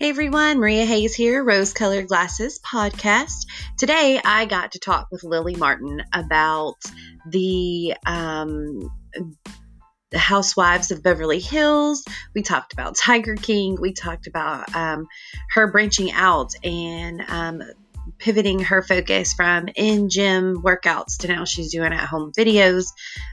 Hey everyone, Maria Hayes here, Rose Colored Glasses podcast. Today I got to talk with Lily Martin about the um, the Housewives of Beverly Hills. We talked about Tiger King. We talked about um, her branching out and um, pivoting her focus from in gym workouts to now she's doing at home videos,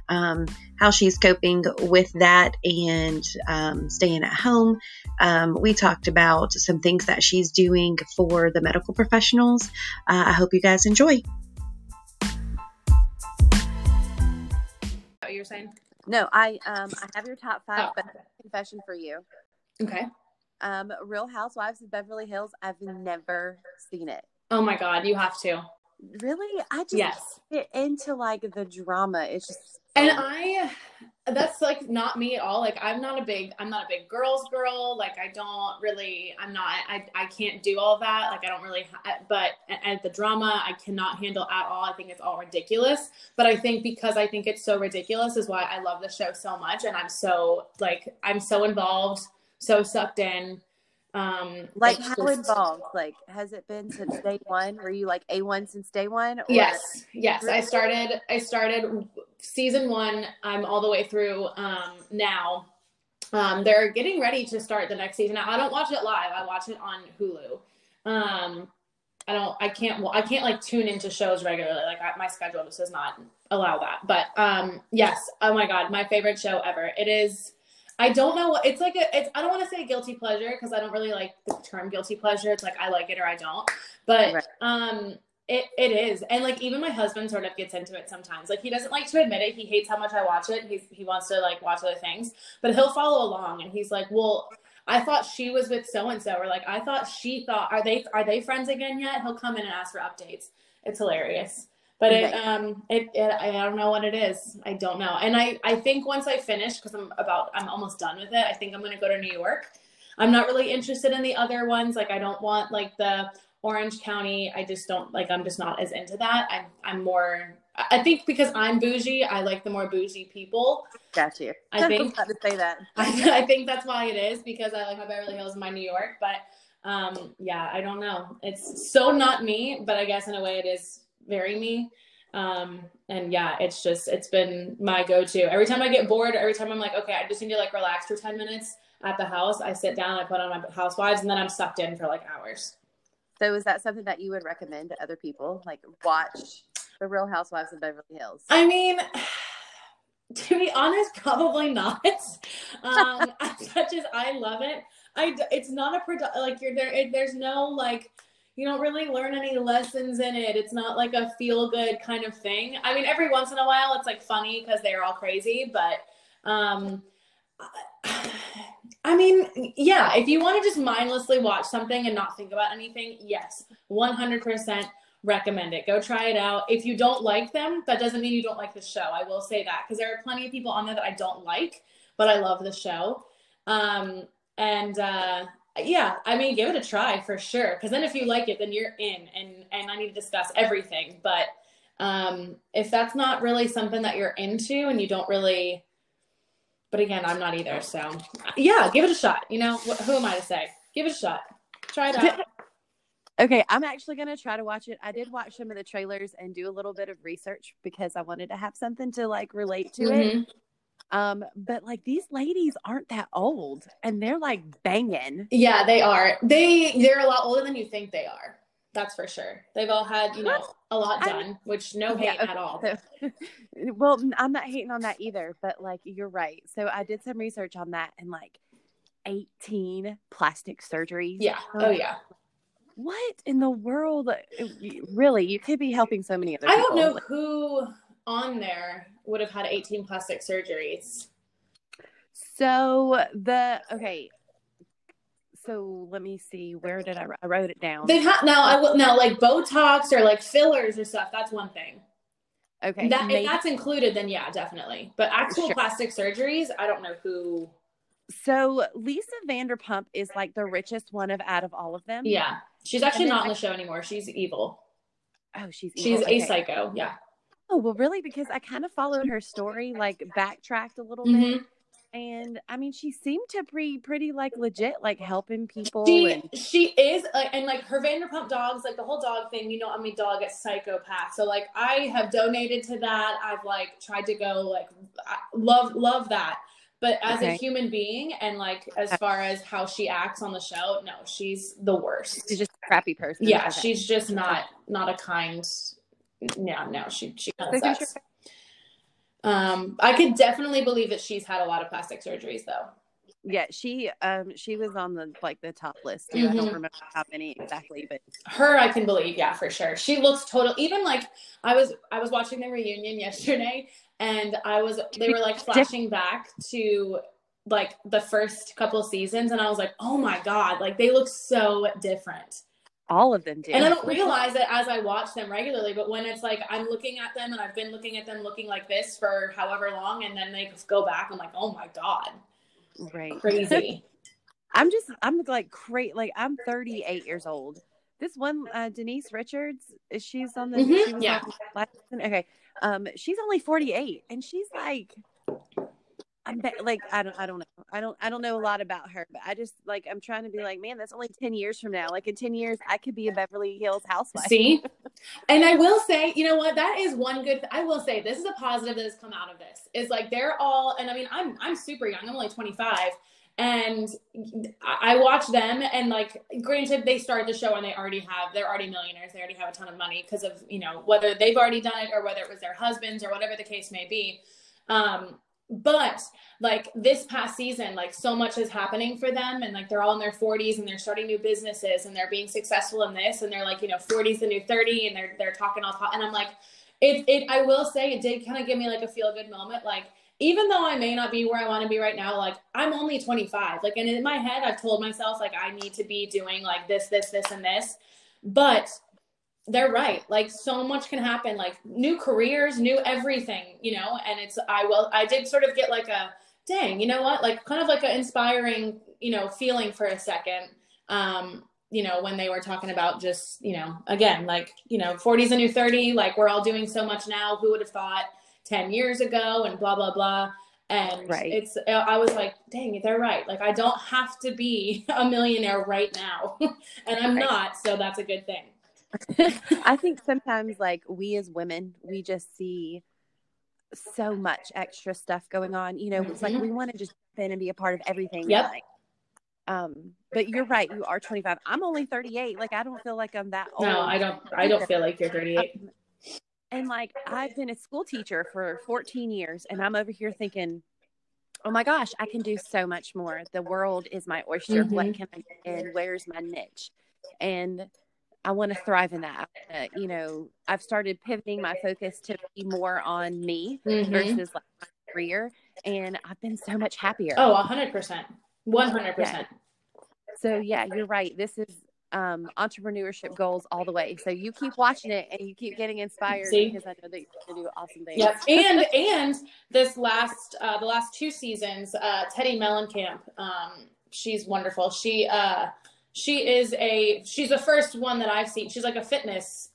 um, how she's coping with that and um, staying at home. Um, we talked about some things that she's doing for the medical professionals. Uh, I hope you guys enjoy. What you're saying? No, I um I have your top five, Oh. but confession for you. Okay. Um, Real Housewives of Beverly Hills. I've never seen it. Oh my God, you have to. Really, I just Yes. get into like the drama. It's just And I, that's like not me at all. Like I'm not a big, I'm not a big girls girl. Like I don't really, I'm not, I, I can't do all that. Like I don't really, but at the drama, I cannot handle at all. I think it's all ridiculous. But I think because I think it's so ridiculous is why I love the show so much. And I'm so like, I'm so involved, so sucked in. Um, like how just- involved? Like, has it been since day one? Were you like a one since day one? Or- Yes, yes. I started. I started season one. I'm all the way through um, now. Um, they're getting ready to start the next season. I don't watch it live. I watch it on Hulu. Um, I don't. I can't. I can't like tune into shows regularly. Like I, my schedule just does not allow that. But um, yes. Oh my god, my favorite show ever. It is. I don't know. what It's like a. It's. I don't want to say guilty pleasure because I don't really like the term guilty pleasure. It's like I like it or I don't. But Right. um, it, it is. And like even my husband sort of gets into it sometimes. Like he doesn't like to admit it. He hates how much I watch it. He's he wants to like watch other things. But he'll follow along and he's like, Well, I thought she was with so and so, or like I thought she thought are they are they friends again yet? He'll come in and ask for updates. It's hilarious. But it Right. um it, it I don't know what it is. I don't know. And I I think once I finish because I'm about I'm almost done with it. I think I'm gonna go to New York. I'm not really interested in the other ones. Like I don't want like the Orange County. I just don't like. I'm just not as into that. I'm I'm more. I think because I'm bougie, I like the more bougie people. got you. I think- to say that. I, I think that's why it is because I like my Beverly Hills and my New York. But um, yeah, I don't know. It's so not me, but I guess in a way it is very me. Um, and yeah, it's just it's been my go-to. Every time I get bored, every time I'm like, okay, I just need to like relax for ten minutes at the house. I sit down, I put on my Housewives, and then I'm sucked in for like hours. So, is that something that you would recommend to other people? Like, watch the Real Housewives of Beverly Hills. I mean, to be honest, probably not. Um, as much as I love it, I it's not a product like you're there. It, there's no like you don't really learn any lessons in it. It's not like a feel good kind of thing. I mean, every once in a while, it's like funny because they're all crazy, but um. I mean, yeah, if you want to just mindlessly watch something and not think about anything, yes, 100% recommend it. Go try it out. If you don't like them, that doesn't mean you don't like the show. I will say that because there are plenty of people on there that I don't like, but I love the show. Um, and uh, yeah, I mean, give it a try for sure. Because then if you like it, then you're in, and and I need to discuss everything. But um, if that's not really something that you're into, and you don't really, but again, I'm not either. So yeah, give it a shot. You know, wh- who am I to say? Give it a shot. Try it out. Okay, I'm actually going to try to watch it. I did watch some of the trailers and do a little bit of research because I wanted to have something to like relate to it. Um, but like these ladies aren't that old and they're like banging. Yeah, they are. They they're a lot older than you think they are. That's for sure. They've all had, you know, a lot I- done, which no hate Yeah, at all. So, well, I'm not hating on that either, but like you're right. So I did some research on that and like 18 plastic surgeries. Yeah. Oh yeah. What in the world? Really, you could be helping so many other I people. don't know who on there would have had 18 plastic surgeries. So the okay. So let me see. Where did I? I wrote it down. They've had now. I will now like Botox or like fillers or stuff. That's one thing. okay. That maybe- if that's included, then yeah, definitely. But actual Sure. plastic surgeries, I don't know who. so Lisa Vanderpump is like the richest one of out of all of them. Yeah, she's actually not in I- the show anymore. She's evil. Oh, she's She's evil. a psycho. Yeah. Oh well, really? Because I kind of followed her story, like backtracked a little Mhm. bit, and I mean, she seemed to be pretty like legit, like helping people. She and she is like and like her Vanderpump dogs, like the whole dog thing. You know, I mean, dog at psychopath. So like, I have donated to that. I've like tried to go like I love love that. But as a human being and like as far as how she acts on the show, no, she's the worst. she's just a crappy person. Yeah, Okay. she's just not not a kind. No, no, she she kind of sucks. Um, I could definitely believe that she's had a lot of plastic surgeries though. yeah. She um she was on the like the top list too. I don't Mhm. remember how many exactly, but Her, I can believe, yeah, for sure. She looks total. Even like I was, I was watching the reunion yesterday, and I was, they were like flashing back to like the first couple seasons, and I was like, oh my god, like they look so different. All of them do. And I don't realize it as I watch them regularly, but when it's like I'm looking at them and I've been looking at them looking like this for however long, and then they just go back, I'm like, oh my god, right. crazy. I'm just I'm like great. Like I'm 38 years old. This one, uh, Denise Richards, is she's on the Mhm, she yeah. last? Okay, um, she's only 48, and she's like, I'm like I don't I don't know I don't I don't know a lot about her, but I just like I'm trying to be like, man, that's only 10 years from now. Like in 10 years, I could be a Beverly Hills housewife. See? And I will say, you know what? That is one good. I will say this is a positive that has come out of this. Is like they're all, and I mean, I'm I'm super young. I'm only 25, and I I watch them. And like, granted, they started the show and they already have, they're already millionaires. They already have a ton of money because of you know whether they've already done it or whether it was their husbands or whatever the case may be. Um, but like this past season like so much is happening for them and like they're all in their 40s and they're starting new businesses and they're being successful in this and they're like you know 40s the new 30 and they're they're talking all talk and i'm like it it i will say it did kind of give me like a feel good moment like even though i may not be where i want to be right now like i'm only 25 like and in my head i've told myself like i need to be doing like this this this and this. But they're right. Like so much can happen like new careers new everything you know and it's i will i did sort of get like a dang you know what? Like kind of like an inspiring you know feeling for a second um you know when they were talking about just you know again like you know 40's a new 30 like we're all doing so much now. Who would have thought 10 years ago and blah blah blah. And Right. it's i was like dang they're right. Like i don't have to be a millionaire right now. And i'm Right. not so that's a good thing I think sometimes like we as women, we just see so much extra stuff going on. You know, it's like Mhm. we want to just in and be a part of everything. Yep. Like, um, but you're right. You are 25. I'm only 38. Like I don't feel like I'm that old. no i don't i don't feel like you're 38 Um, and like I've been a school teacher for 14 years, and I'm over here thinking, oh my gosh, I can do so much more. The world is my oyster. What Mhm. can I do? And where's my niche? And I want to thrive in that. Uh, you know, I've started pivoting my focus to be more on me Mhm. versus like my career, and I've been so much happier. oh 100% 100% So yeah, you're right. This is um entrepreneurship goals all the way. So you keep watching it and you keep getting inspired See? because I know that you're gonna do awesome things. Yep. And and this last uh the last two seasons, uh Teddi Mellencamp, um, she's wonderful. She uh she is a she's the first one that I've seen. She's like a fitness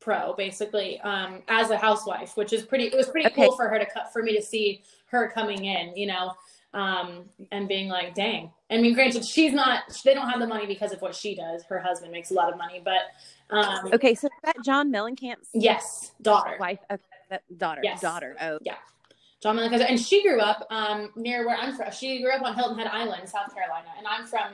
pro basically um as a housewife which is pretty it was pretty Okay. cool for her to cut for me to see her coming in you know um and being like dang i mean granted she's not they don't have the money because of what she does her husband makes a lot of money but um Okay, so that John Mellencamp's yes daughter wife, okay, that daughter, Yes. daughter. Oh, yeah. John Mellencamp, and she grew up um, near where I'm from. She grew up on Hilton Head Island, South Carolina, and I'm from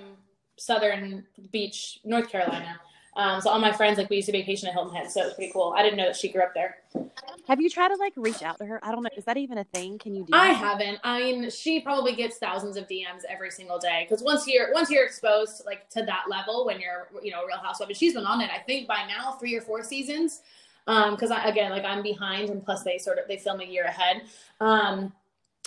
Southern Beach, North Carolina. Um, so all my friends like we used to vacation at Hilton Head, so it was pretty cool. I didn't know that she grew up there. have you tried to like reach out to her? I don't know. Is that even a thing? Can you do? I that? haven't. I mean, she probably gets thousands of DMs every single day because once you're once you're exposed like to that level when you're you know a Real Housewife, and she's been on it I think by now three or four seasons. Um, because I again like I'm behind, and plus they sort of they film a year ahead. Um,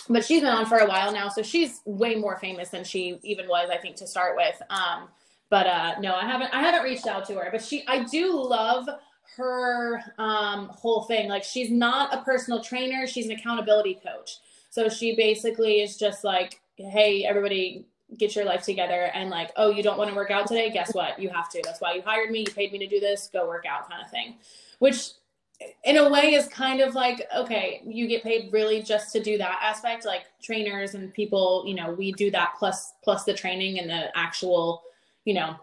but she's been on for a while now, so she's way more famous than she even was I think to start with. Um, but uh, no, I haven't I haven't reached out to her, but she I do love her um whole thing. Like she's not a personal trainer she's an accountability coach. So she basically is just like hey everybody get your life together and like oh you don't want to work out today? Guess what? You have to. That's why you hired me you paid me to do this go work out kind of thing. Which in a way is kind of like okay you get paid really just to do that aspect like trainers and people you know we do that plus plus the training and the actual you know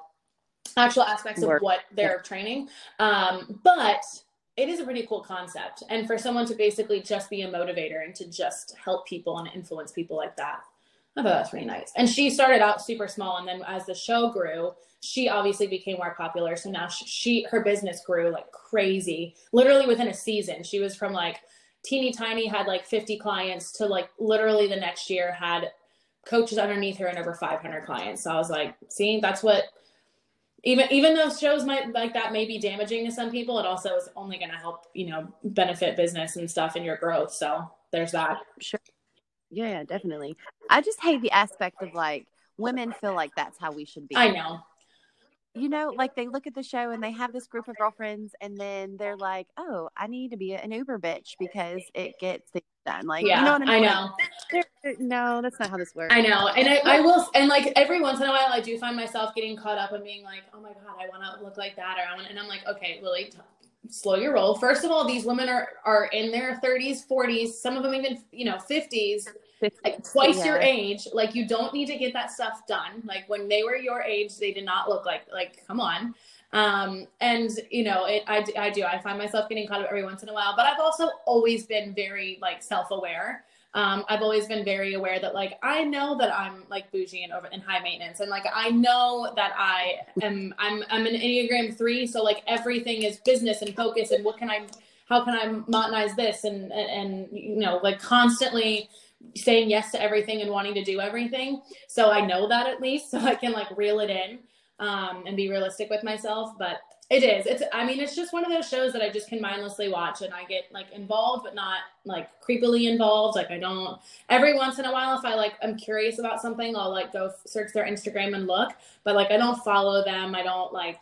actual aspects Work. of what they're Yeah. training um but it is a pretty cool concept and for someone to basically just be a motivator and to just help people and influence people like that i thought that was pretty nice. And she started out super small and then as the show grew she obviously became more popular. So now she, she her business grew like crazy literally within a season. She was from like teeny tiny had like 50 clients to like literally the next year had coaches underneath her and over 500 clients. So i was like see that's what even even though shows might like that may be damaging to some people it also is only going to help you know benefit business and stuff and your growth. So there's that. Sure. Yeah, yeah, definitely. I just hate the aspect of like women feel like that's how we should be. i know You know, like they look at the show and they have this group of girlfriends, and then they're like, "Oh, I need to be an Uber bitch because it gets things done." Like, yeah you know what I mean? i know no, that's not how this works. I know, and I, I will, and like every once in a while, I do find myself getting caught up and being like, "Oh my god, I want to look like that," or I want, and I'm like, "Okay, Lily, t- slow your roll." First of all, these women are are in their 30s, 40s, some of them even you know 50s, like twice your age. Like you don't need to get that stuff done. Like when they were your age, they did not look like like come on. Um, and you know, it I, I do I find myself getting caught up every once in a while, but I've also always been very like self aware. Um, I've always been very aware that like I know that I'm like bougie and over and high maintenance, and like I know that I am I'm I'm an Enneagram three, so like everything is business and focus and what can I how can I modernize this and and, and you know like constantly saying yes to everything and wanting to do everything. So I know that at least, so I can like reel it in um, and be realistic with myself. But it is. It's. I mean, it's just one of those shows that I just can mindlessly watch, and I get like involved, but not like creepily involved. Like I don't. Every once in a while, if I like, I'm curious about something, I'll like go search their Instagram and look. But like, I don't follow them. I don't like.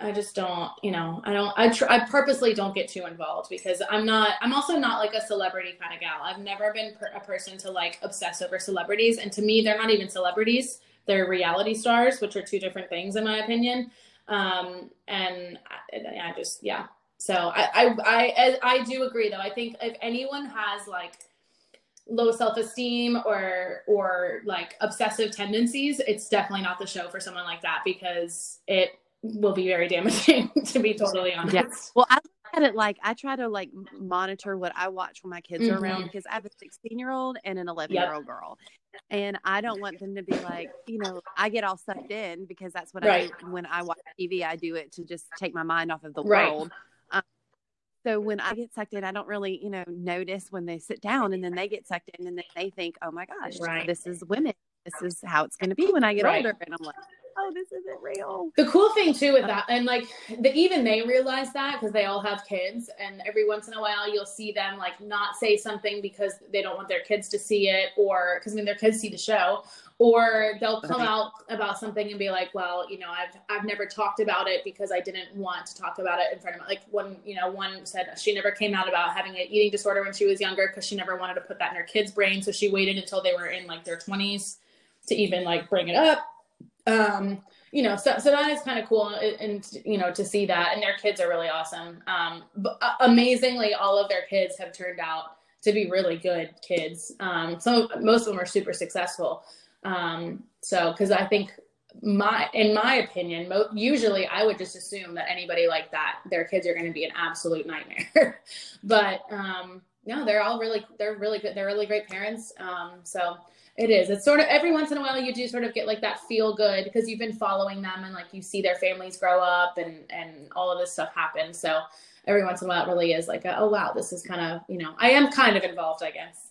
I just don't, you know, I don't, I, tr- I purposely don't get too involved because I'm not, I'm also not like a celebrity kind of gal. I've never been per- a person to like obsess over celebrities. And to me, they're not even celebrities. They're reality stars, which are two different things in my opinion. Um, and I, I just, yeah. So I, I, I, I do agree though. I think if anyone has like low self-esteem or, or like obsessive tendencies, it's definitely not the show for someone like that because it, will be very damaging to be totally honest. Yeah. Well, I at it like I try to like monitor what I watch when my kids are around Mhm. because I have a 16 year old and an 11 year old girl, and I don't want them to be like, you know, I get all sucked in because that's what Right. I do when I watch TV. I do it to just take my mind off of the Right. world. Um, so when I get sucked in, I don't really, you know, notice when they sit down and then they get sucked in and then they think, oh my gosh, Right. this is women. This is how it's going to be when I get older. And I'm like, oh, this isn't real. The cool thing too with uh, that, and like the, even they realize that because they all have kids, and every once in a while you'll see them like not say something because they don't want their kids to see it, or because I mean their kids see the show, or they'll come out about something and be like, well, you know, I've I've never talked about it because I didn't want to talk about it in front of my like one you know one said she never came out about having an eating disorder when she was younger because she never wanted to put that in her kids' brain, so she waited until they were in like their twenties to even like bring it up um you know so, so that is kind of cool and, and you know to see that and their kids are really awesome. Um but uh, amazingly all of their kids have turned out to be really good kids. Um some most of them are super successful. Um so because i think my in my opinion mo- usually i would just assume that anybody like that their kids are going to be an absolute nightmare. But um no they're all really they're really good they're really great parents. Um so it is. It's sort of every once in a while you do sort of get like that feel good because you've been following them and like you see their families grow up and and all of this stuff happen. So every once in a while it really is like, a, oh wow, this is kind of you know I am kind of involved, I guess.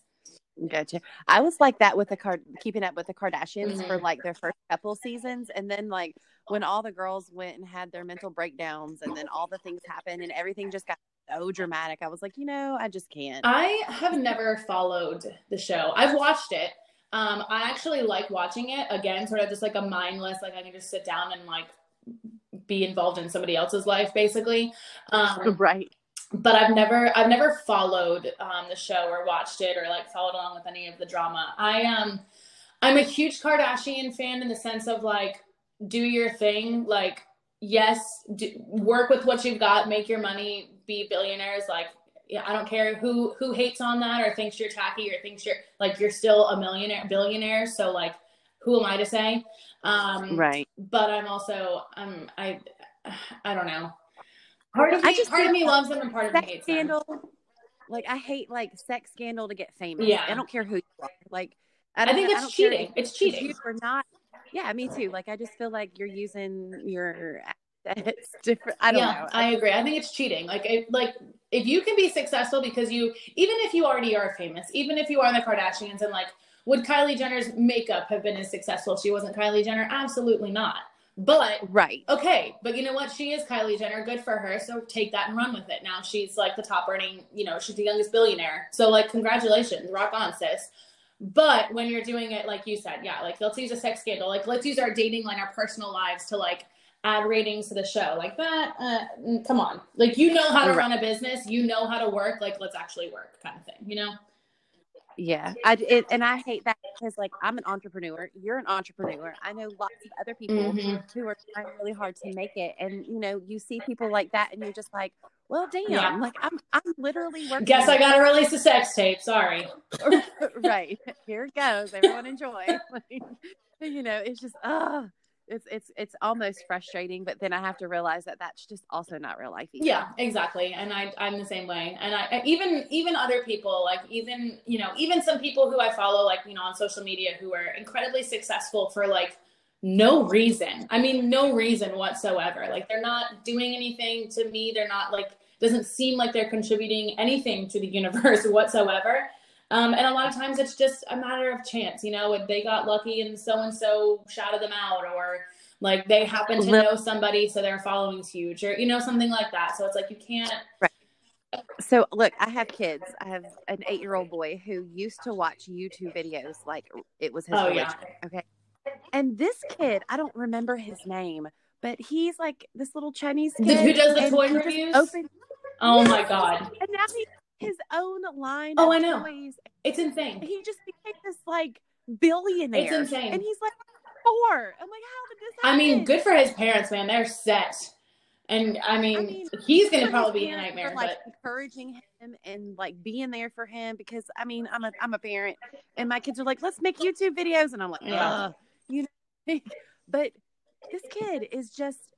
Gotcha. I was like that with the card, keeping up with the Kardashians for Mhm. like their first couple seasons, and then like when all the girls went and had their mental breakdowns, and then all the things happened, and everything just got so dramatic. I was like, you know, I just can't. I have never followed the show. I've watched it. Um, I actually like watching it again, sort of just like a mindless, like I can just sit down and like be involved in somebody else's life, basically. Um, right. but I've never I've never followed um, the show or watched it or like followed along with any of the drama. I um I'm a huge Kardashian fan in the sense of like do your thing, like yes, do, work with what you've got, make your money, be billionaires. Like, yeah, I don't care who who hates on that or thinks you're tacky or thinks you're like you're still a millionaire billionaire. So like, who am I to say? Um, right. But I'm also um I I don't know. Part of me, just part of me loves them and part of me hates scandal, them. Like I hate like sex scandal to get famous. Yeah. I don't care who you are. Like I, I think it's I cheating. It's cheating. Or not. Yeah, me too. Like I just feel like you're using your assets different. I don't yeah, know. I agree. I think it's cheating. Like it, like if you can be successful because you even if you already are famous, even if you are the Kardashians and like would Kylie Jenner's makeup have been as successful if she wasn't Kylie Jenner? Absolutely not. But right, okay, but you know what? She is Kylie Jenner. Good for her. So take that and run with it. Now she's like the top earning. You know, she's the youngest billionaire. So like, congratulations, rock on, sis. But when you're doing it, like you said, yeah, like let's use a sex scandal. Like let's use our dating line, our personal lives to like add ratings to the show. Like that, uh, come on. Like you know how to run a business, you know how to work. Like let's actually work, kind of thing. You know. Yeah, I it, and I hate that because like I'm an entrepreneur, you're an entrepreneur. I know lots of other people mm-hmm. who are trying really hard to make it, and you know you see people like that, and you're just like, well, damn, yeah. like I'm I'm literally working. Guess I got to release a sex tape. Sorry. right here it goes. Everyone enjoy. you know, it's just oh it's it's it's almost frustrating but then i have to realize that that's just also not real life either. yeah exactly and i i'm the same way and I, even even other people like even you know even some people who i follow like you know on social media who are incredibly successful for like no reason i mean no reason whatsoever like they're not doing anything to me they're not like doesn't seem like they're contributing anything to the universe whatsoever um, and a lot of times it's just a matter of chance, you know, they got lucky and so and so shouted them out, or like they happen to know somebody, so their following's huge, or you know, something like that. So it's like you can't. Right. So look, I have kids. I have an eight-year-old boy who used to watch YouTube videos like it was his oh, religion. Yeah. Okay. And this kid, I don't remember his name, but he's like this little Chinese kid who does the toy reviews. Open, oh my god! And now he his own line. Oh, I know. Toys. It's insane. He just became this like billionaire. It's insane. And he's like four. I'm like, how did this happen? I mean, good for his parents, man. They're set. And I mean, I mean he's gonna probably be a nightmare. For, like but... encouraging him and like being there for him because I mean, I'm a I'm a parent, and my kids are like, let's make YouTube videos, and I'm like, yeah, you know. but this kid is just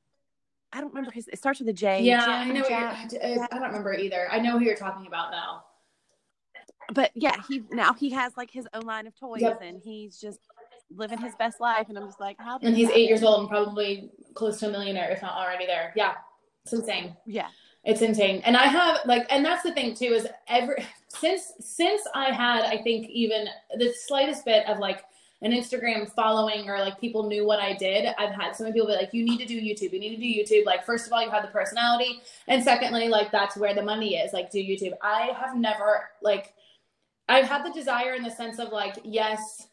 I don't remember his. It starts with a J. Yeah, J- I know. Jack, uh, I don't remember either. I know who you're talking about now. But yeah, he now he has like his own line of toys, yep. and he's just living his best life. And I'm just like, how? And he's eight years old and probably close to a millionaire, if not already there. Yeah, it's insane. Yeah, it's insane. And I have like, and that's the thing too is every since since I had I think even the slightest bit of like an Instagram following or like people knew what I did, I've had so many people be like, you need to do YouTube. You need to do YouTube. Like, first of all, you have the personality. And secondly, like, that's where the money is. Like, do YouTube. I have never, like, I've had the desire in the sense of like, yes,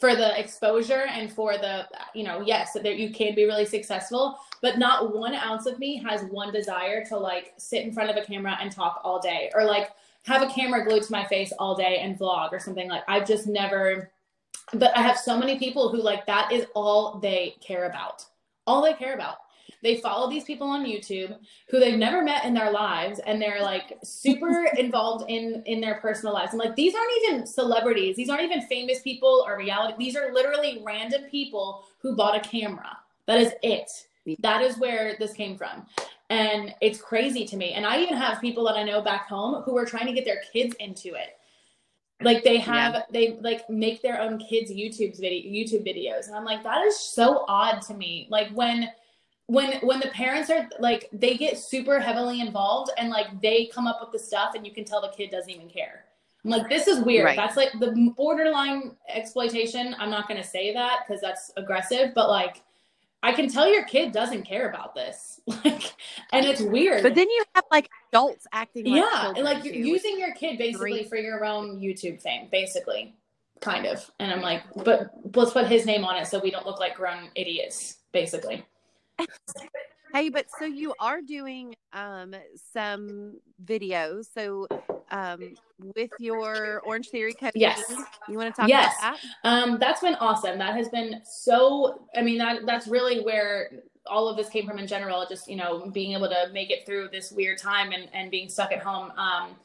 for the exposure and for the, you know, yes, that you can be really successful, but not one ounce of me has one desire to like sit in front of a camera and talk all day or like have a camera glued to my face all day and vlog or something like I've just never but I have so many people who like that is all they care about. All they care about. They follow these people on YouTube who they've never met in their lives and they're like super involved in in their personal lives. And like these aren't even celebrities. These aren't even famous people or reality. These are literally random people who bought a camera. That is it. That is where this came from. And it's crazy to me. And I even have people that I know back home who are trying to get their kids into it like they have yeah. they like make their own kids YouTube's video YouTube videos. And I'm like, that is so odd to me. Like when when when the parents are like they get super heavily involved and like they come up with the stuff and you can tell the kid doesn't even care. I'm like, this is weird. Right. That's like the borderline exploitation. I'm not gonna say that because that's aggressive, but like I can tell your kid doesn't care about this. Like, and it's weird. But then you have like adults acting like yeah, and like you're using your kid basically for your own YouTube fame, basically, kind of. And I'm like, but let's put his name on it so we don't look like grown idiots, basically. Hey, but so you are doing um, some videos. So um, with your Orange Theory coaching, yes, you want to talk yes. about that? Um, that's been awesome. That has been so. I mean, that that's really where all of this came from in general, just, you know, being able to make it through this weird time and, and being stuck at home. Um,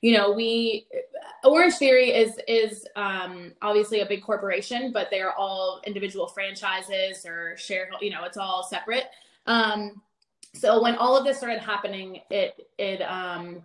you know, we Orange Theory is is um, obviously a big corporation, but they are all individual franchises or share. You know, it's all separate. Um, so when all of this started happening, it it um,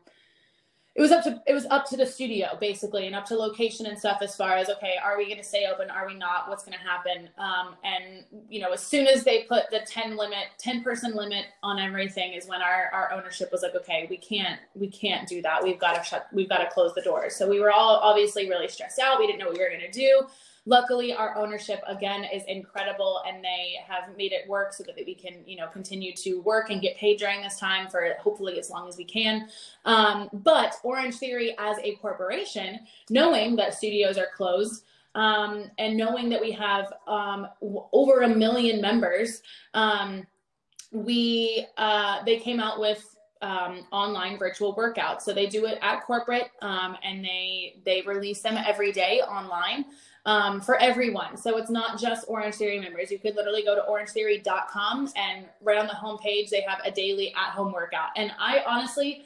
it was up to it was up to the studio basically and up to location and stuff as far as okay are we going to stay open? Are we not? What's going to happen? Um, and you know as soon as they put the 10 limit 10 person limit on everything is when our, our ownership was like okay we can't we can't do that. We've got to shut we've got to close the doors. So we were all obviously really stressed out. We didn't know what we were going to do luckily our ownership again is incredible and they have made it work so that we can you know continue to work and get paid during this time for hopefully as long as we can um, but orange theory as a corporation knowing that studios are closed um, and knowing that we have um, over a million members um, we uh, they came out with um, online virtual workouts. So they do it at corporate, um, and they they release them every day online um, for everyone. So it's not just Orange Theory members. You could literally go to orangetheory.com and right on the homepage, they have a daily at home workout. And I honestly,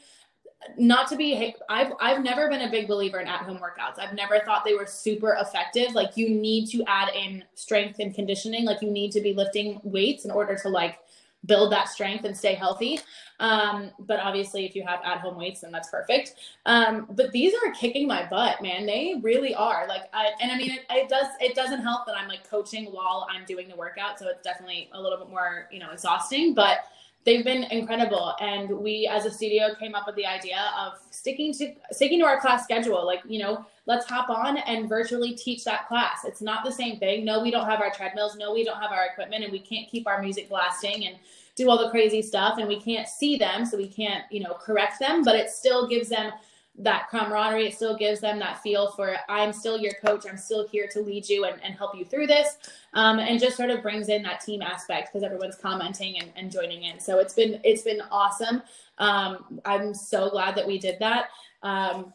not to be I've I've never been a big believer in at-home workouts. I've never thought they were super effective. Like you need to add in strength and conditioning. Like you need to be lifting weights in order to like build that strength and stay healthy. Um, but obviously, if you have at home weights, then that's perfect. Um, but these are kicking my butt, man. They really are. Like, I, and I mean, it, it does. It doesn't help that I'm like coaching while I'm doing the workout, so it's definitely a little bit more, you know, exhausting. But they've been incredible. And we as a studio came up with the idea of sticking to sticking to our class schedule. Like you know let's hop on and virtually teach that class. It's not the same thing. No we don't have our treadmills. No we don't have our equipment and we can't keep our music blasting and do all the crazy stuff and we can't see them so we can't you know correct them but it still gives them that camaraderie it still gives them that feel for i'm still your coach i'm still here to lead you and, and help you through this um, and just sort of brings in that team aspect because everyone's commenting and, and, joining in. So it's been it's been awesome. Um, i'm so glad that we did that. Um,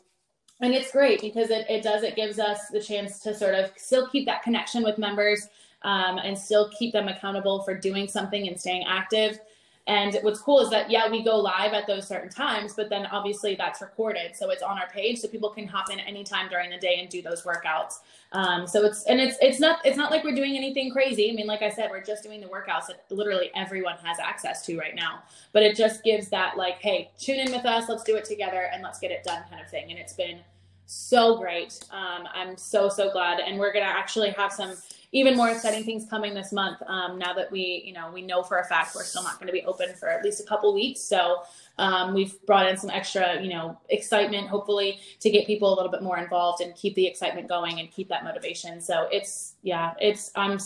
and it's great because it, it does it gives us the chance to sort of still keep that connection with members um, and still keep them accountable for doing something and staying active. And what's cool is that yeah, we go live at those certain times, but then obviously that's recorded, so it's on our page, so people can hop in anytime during the day and do those workouts. Um, so it's and it's it's not it's not like we're doing anything crazy. I mean, like I said, we're just doing the workouts that literally everyone has access to right now. But it just gives that like, hey, tune in with us, let's do it together, and let's get it done kind of thing. And it's been so great. Um, I'm so so glad, and we're gonna actually have some even more exciting things coming this month. Um, now that we, you know, we know for a fact we're still not going to be open for at least a couple weeks. So um, we've brought in some extra, you know, excitement, hopefully, to get people a little bit more involved and keep the excitement going and keep that motivation. So it's, yeah, it's, I'm,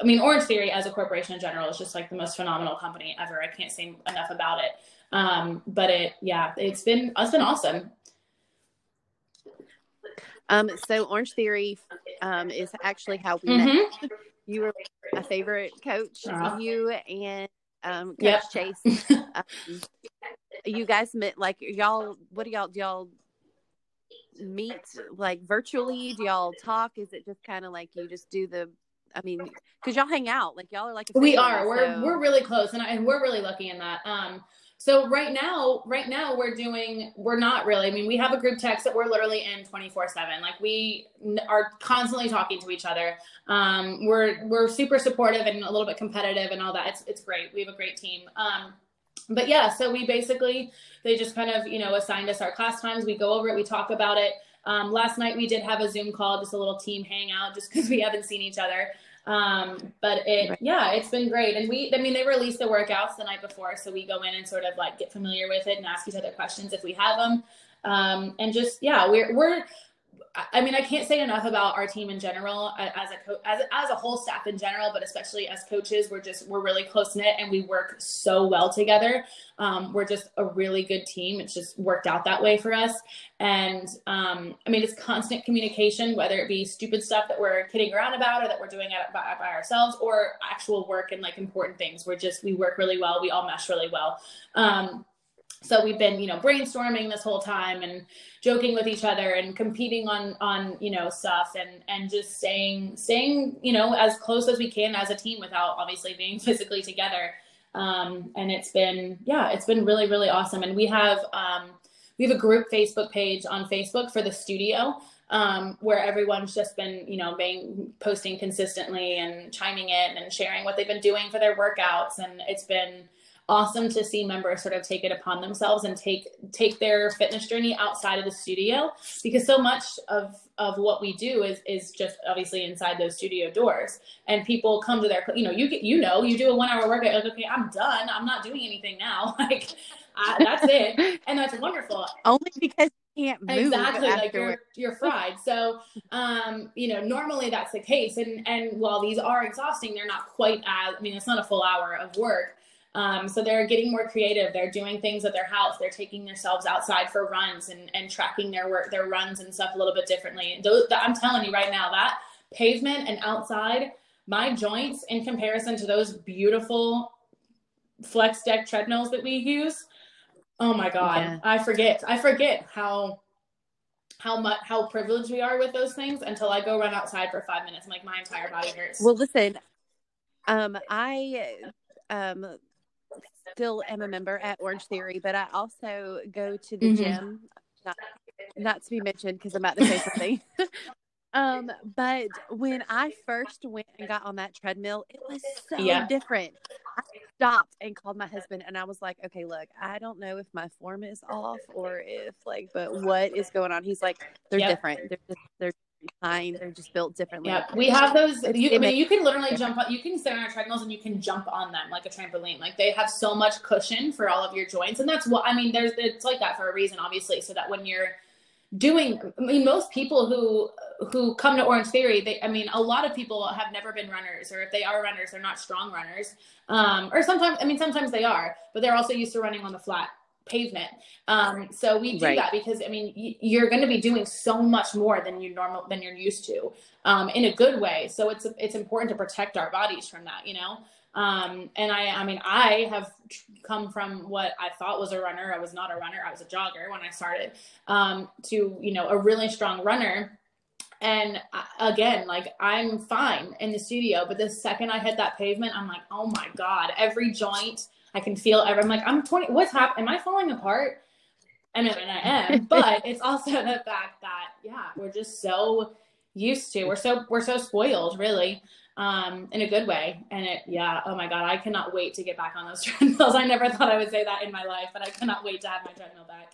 I mean, Orange Theory as a corporation in general is just like the most phenomenal company ever. I can't say enough about it. Um, but it, yeah, it's been, it's been awesome. Um, so Orange Theory um, is actually how we mm-hmm. met. You were my favorite coach. Uh-huh. You and um, Coach yep. Chase. um, you guys met like y'all. What do y'all do? Y'all meet like virtually? Do y'all talk? Is it just kind of like you just do the I mean, because y'all hang out, like y'all are like we are. We're we're really close, and, I, and we're really lucky in that. Um, so right now, right now we're doing, we're not really, I mean, we have a group text that we're literally in 24 seven. Like we are constantly talking to each other. Um, we're, we're super supportive and a little bit competitive and all that. It's, it's great. We have a great team. Um, but yeah, so we basically, they just kind of, you know, assigned us our class times. We go over it, we talk about it. Um, last night we did have a Zoom call, just a little team hangout, just because we haven't seen each other. Um, but it, right. yeah, it's been great. And we, I mean, they release the workouts the night before, so we go in and sort of like get familiar with it and ask each other questions if we have them. Um, and just yeah, we're we're I mean, I can't say enough about our team in general as a co- as as a whole staff in general, but especially as coaches, we're just we're really close knit and we work so well together. Um, we're just a really good team. It's just worked out that way for us. And um, I mean, it's constant communication, whether it be stupid stuff that we're kidding around about or that we're doing it by, by ourselves, or actual work and like important things. We're just we work really well. We all mesh really well. Um, so we've been you know brainstorming this whole time and joking with each other and competing on on you know stuff and and just staying staying you know as close as we can as a team without obviously being physically together Um, and it's been, yeah, it's been really, really awesome. And we have, um, we have a group Facebook page on Facebook for the studio um, where everyone's just been, you know, being posting consistently and chiming in and sharing what they've been doing for their workouts. And it's been awesome to see members sort of take it upon themselves and take take their fitness journey outside of the studio because so much of of what we do is is just obviously inside those studio doors. And people come to their you know you get you know you do a one hour workout like okay i'm done. I'm not doing anything now. Like I, that's it. And that's wonderful. Only because you can't move exactly like you're you're fried. So um you know normally that's the case. And and while these are exhausting they're not quite as i mean it's not a full hour of work um, so they're getting more creative. They're doing things at their house. They're taking themselves outside for runs and, and tracking their work, their runs and stuff a little bit differently. Those, I'm telling you right now that pavement and outside, my joints in comparison to those beautiful flex deck treadmills that we use, Oh my god, yeah. I forget. I forget how how much how privileged we are with those things until I go run outside for five minutes. I'm like my entire body hurts. Well, listen, um, I um still am a member at Orange Theory, but I also go to the mm-hmm. gym. Not, not to be mentioned because I'm at the say something. Um, but when I first went and got on that treadmill, it was so yeah. different. I stopped and called my husband and I was like, okay, look, I don't know if my form is off or if like, but what is going on? He's like, they're yep. different. They're just, they're kind. They're just built differently. Yeah, we have those. You, I mean, you can literally jump on. You can sit on our treadmills and you can jump on them like a trampoline. Like they have so much cushion for all of your joints, and that's what I mean. There's it's like that for a reason, obviously, so that when you're doing i mean most people who who come to orange theory they i mean a lot of people have never been runners or if they are runners they're not strong runners um, or sometimes i mean sometimes they are but they're also used to running on the flat pavement um, so we do right. that because i mean y- you're going to be doing so much more than you normal than you're used to um, in a good way so it's it's important to protect our bodies from that you know um, and I, I mean, I have come from what I thought was a runner. I was not a runner. I was a jogger when I started, um, to, you know, a really strong runner. And again, like I'm fine in the studio, but the second I hit that pavement, I'm like, oh my God, every joint I can feel I'm like, I'm 20, what's happening? Am I falling apart? And, and I am, but it's also the fact that, yeah, we're just so used to, we're so, we're so spoiled really um, in a good way. And it, yeah, oh my God, I cannot wait to get back on those treadmills. I never thought I would say that in my life, but I cannot wait to have my treadmill back.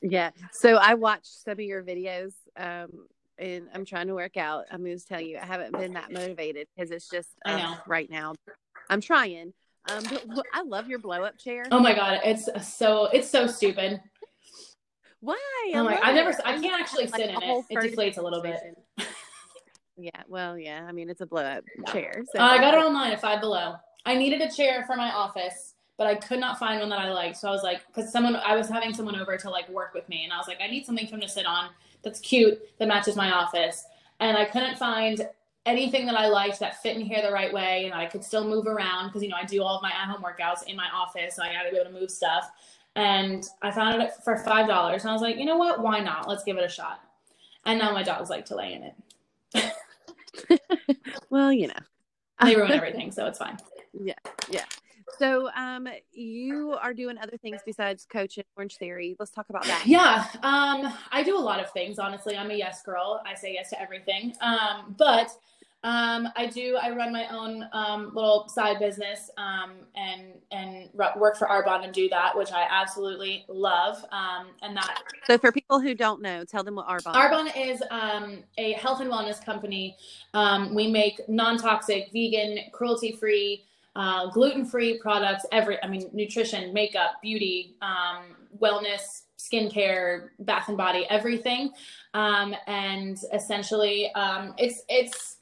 Yeah. So I watched some of your videos, um, and I'm trying to work out. I'm going to tell you, I haven't been that motivated because it's just uh, I know. right now. I'm trying. Um, but I love your blow up chair. Oh my God. It's so, it's so stupid. Why? I oh my, I never, I can't actually sit in it. It deflates a little bit. Yeah, well, yeah. I mean, it's a blow up chair. So. Uh, I got it online at Five Below. I needed a chair for my office, but I could not find one that I liked. So I was like, because someone, I was having someone over to like work with me, and I was like, I need something for him to sit on that's cute that matches my office, and I couldn't find anything that I liked that fit in here the right way, and I could still move around because you know I do all of my at home workouts in my office, so I got to be able to move stuff. And I found it for five dollars, and I was like, you know what? Why not? Let's give it a shot. And now my dogs like to lay in it. well, you know, they ruin everything, so it's fine. Yeah, yeah. So, um, you are doing other things besides coaching Orange Theory. Let's talk about that. Yeah, um, I do a lot of things. Honestly, I'm a yes girl. I say yes to everything. Um, but um, I do. I run my own um, little side business um, and and work for Arbonne and do that, which I absolutely love. Um, and that. So, for people who don't know, tell them what Arbonne. Arbonne is um, a health and wellness company. Um, we make non-toxic, vegan, cruelty-free, uh, gluten-free products. Every, I mean, nutrition, makeup, beauty, wellness, skincare, bath and body, everything. and essentially, it's it's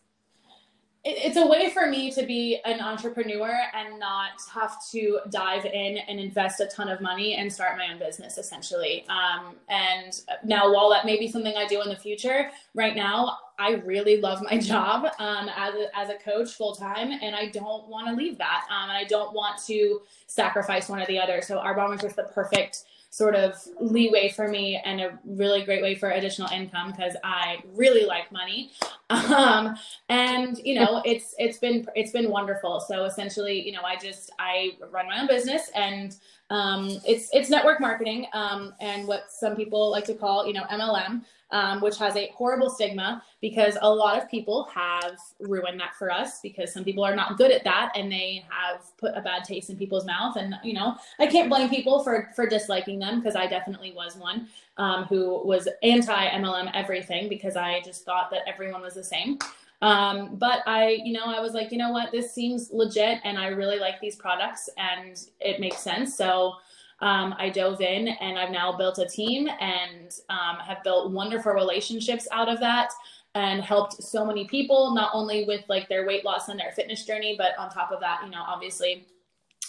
it's a way for me to be an entrepreneur and not have to dive in and invest a ton of money and start my own business essentially. Um, and now while that may be something i do in the future right now i really love my job um, as, a, as a coach full time and i don't want to leave that. Um, and i don't want to sacrifice one or the other. So Arbonne was just the perfect sort of leeway for me and a really great way for additional income because I really like money. Um, and you know, it's it's been it's been wonderful. So essentially, you know, I just I run my own business and um, it's it's network marketing um, and what some people like to call you know MLM um, which has a horrible stigma because a lot of people have ruined that for us because some people are not good at that and they have put a bad taste in people's mouth. And, you know, I can't blame people for, for disliking them because I definitely was one um, who was anti MLM everything because I just thought that everyone was the same. Um, but I, you know, I was like, you know what, this seems legit and I really like these products and it makes sense. So, um, I dove in and I've now built a team and um, have built wonderful relationships out of that and helped so many people, not only with like their weight loss and their fitness journey, but on top of that, you know, obviously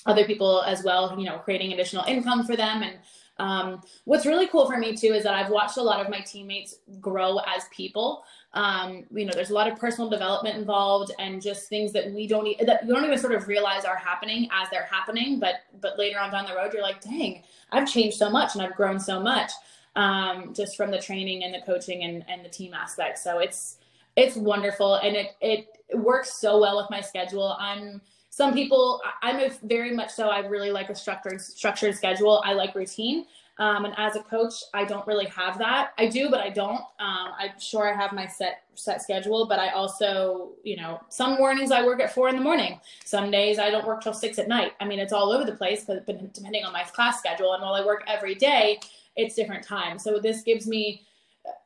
other people as well, you know, creating additional income for them. And um, what's really cool for me too is that I've watched a lot of my teammates grow as people um, you know there's a lot of personal development involved and just things that we don't that you don't even sort of realize are happening as they're happening but but later on down the road you're like dang i've changed so much and i've grown so much um, just from the training and the coaching and, and the team aspect. So it's it's wonderful and it it works so well with my schedule. I'm some people i'm very much so i really like a structured structured schedule. I like routine um, and as a coach, I don't really have that. I do, but I don't. Um, I'm sure I have my set set schedule, but I also, you know, some mornings I work at four in the morning. Some days I don't work till six at night. I mean, it's all over the place, but depending on my class schedule. And while I work every day, it's different times. So this gives me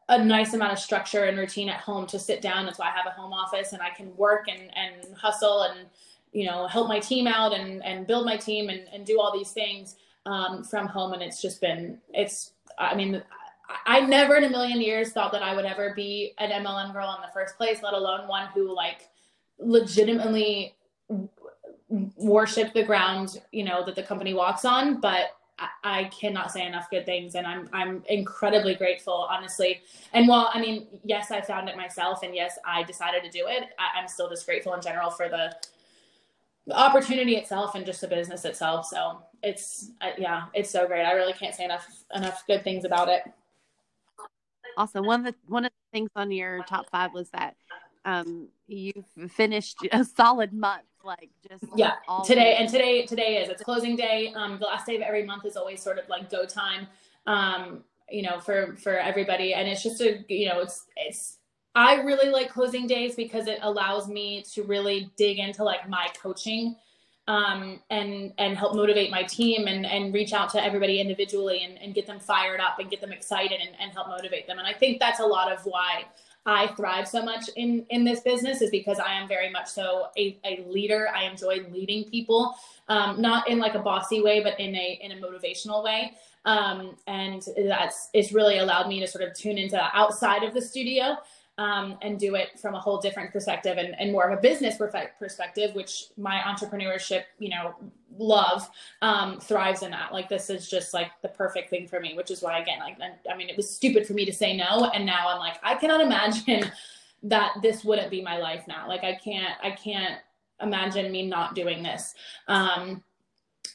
a nice amount of structure and routine at home to sit down. That's why I have a home office and I can work and, and hustle and, you know, help my team out and, and build my team and, and do all these things um, from home, and it's just been it's. I mean, I never in a million years thought that I would ever be an MLM girl in the first place, let alone one who like legitimately worship the ground, you know, that the company walks on. But I cannot say enough good things, and I'm I'm incredibly grateful, honestly. And while I mean, yes, I found it myself, and yes, I decided to do it. I, am still just grateful in general for the the opportunity itself and just the business itself. So it's uh, yeah, it's so great. I really can't say enough enough good things about it. Awesome. One of the one of the things on your top five was that um you've finished a solid month like just yeah today and today today is it's a closing day um the last day of every month is always sort of like go time um you know for for everybody and it's just a you know it's it's I really like closing days because it allows me to really dig into like my coaching um, and and help motivate my team and and reach out to everybody individually and, and get them fired up and get them excited and, and help motivate them. And I think that's a lot of why I thrive so much in in this business is because I am very much so a, a leader. I enjoy leading people, um, not in like a bossy way, but in a in a motivational way. Um, and that's it's really allowed me to sort of tune into outside of the studio um, and do it from a whole different perspective and, and more of a business perspective, which my entrepreneurship, you know, love um, thrives in that. Like this is just like the perfect thing for me, which is why again, like I mean, it was stupid for me to say no, and now I'm like, I cannot imagine that this wouldn't be my life now. Like I can't, I can't imagine me not doing this. Um,